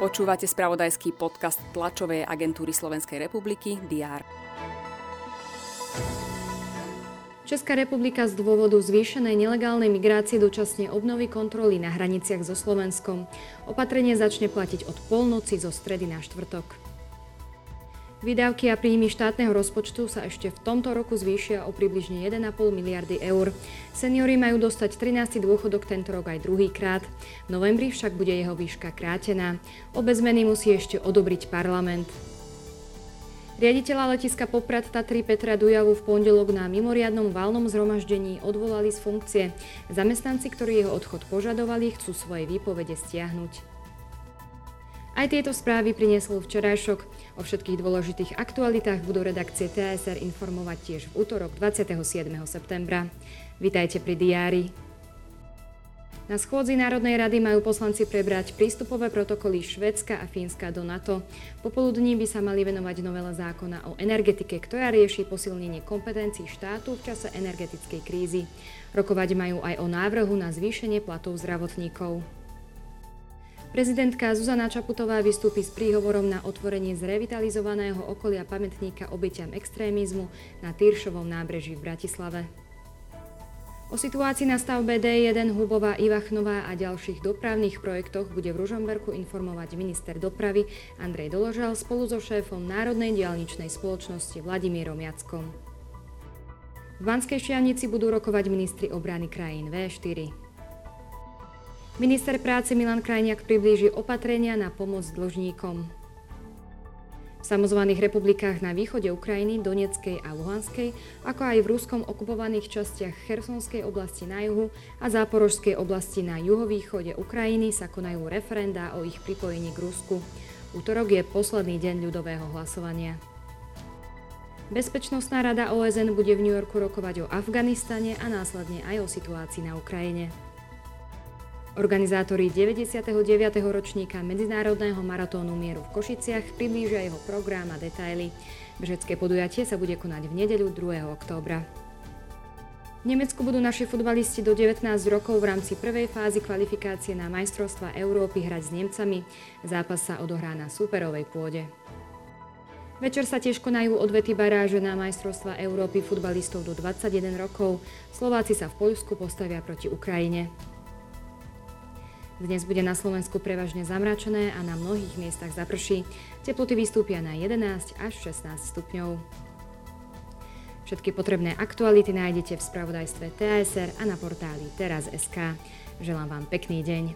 Počúvate spravodajský podcast tlačovej agentúry Slovenskej republiky DR. Česká republika z dôvodu zvýšenej nelegálnej migrácie dočasne obnoví kontroly na hraniciach so Slovenskom. Opatrenie začne platiť od polnoci zo stredy na štvrtok. Výdavky a príjmy štátneho rozpočtu sa ešte v tomto roku zvýšia o približne 1,5 miliardy eur. Seniori majú dostať 13. dôchodok tento rok aj druhýkrát. V novembri však bude jeho výška krátená. Obe zmeny musí ešte odobriť parlament. Riaditeľa letiska Poprad Tatry Petra Dujavu v pondelok na mimoriadnom valnom zhromaždení odvolali z funkcie. Zamestnanci, ktorí jeho odchod požadovali, chcú svoje výpovede stiahnuť. Aj tieto správy priniesol včerajšok. O všetkých dôležitých aktualitách budú redakcie TSR informovať tiež v útorok 27. septembra. Vitajte pri diári. Na schôdzi Národnej rady majú poslanci prebrať prístupové protokoly Švedska a Fínska do NATO. Popoludní by sa mali venovať novela zákona o energetike, ktorá rieši posilnenie kompetencií štátu v čase energetickej krízy. Rokovať majú aj o návrhu na zvýšenie platov zdravotníkov. Prezidentka Zuzana Čaputová vystúpi s príhovorom na otvorenie zrevitalizovaného okolia pamätníka obeťam extrémizmu na Týršovom nábreží v Bratislave. O situácii na stavbe D1 Hubová Ivachnová a ďalších dopravných projektoch bude v Ružomberku informovať minister dopravy Andrej Doložal spolu so šéfom Národnej dialničnej spoločnosti Vladimírom Jackom. V Banskej Šiavnici budú rokovať ministri obrany krajín V4. Minister práce Milan Krajniak priblíži opatrenia na pomoc dlžníkom. V samozvaných republikách na východe Ukrajiny, Donetskej a Luhanskej, ako aj v ruskom okupovaných častiach Chersonskej oblasti na juhu a Záporožskej oblasti na juhovýchode Ukrajiny sa konajú referendá o ich pripojení k Rusku. Útorok je posledný deň ľudového hlasovania. Bezpečnostná rada OSN bude v New Yorku rokovať o Afganistane a následne aj o situácii na Ukrajine. Organizátori 99. ročníka Medzinárodného maratónu mieru v Košiciach priblížia jeho program a detaily. Bežecké podujatie sa bude konať v nedeľu 2. októbra. V Nemecku budú naši futbalisti do 19 rokov v rámci prvej fázy kvalifikácie na majstrovstva Európy hrať s Nemcami. Zápas sa odohrá na superovej pôde. Večer sa tiež konajú odvety baráže na majstrovstva Európy futbalistov do 21 rokov. Slováci sa v Poľsku postavia proti Ukrajine. Dnes bude na Slovensku prevažne zamračené a na mnohých miestach zaprší. Teploty vystúpia na 11 až 16 stupňov. Všetky potrebné aktuality nájdete v spravodajstve TASR a na portáli teraz.sk. Želám vám pekný deň.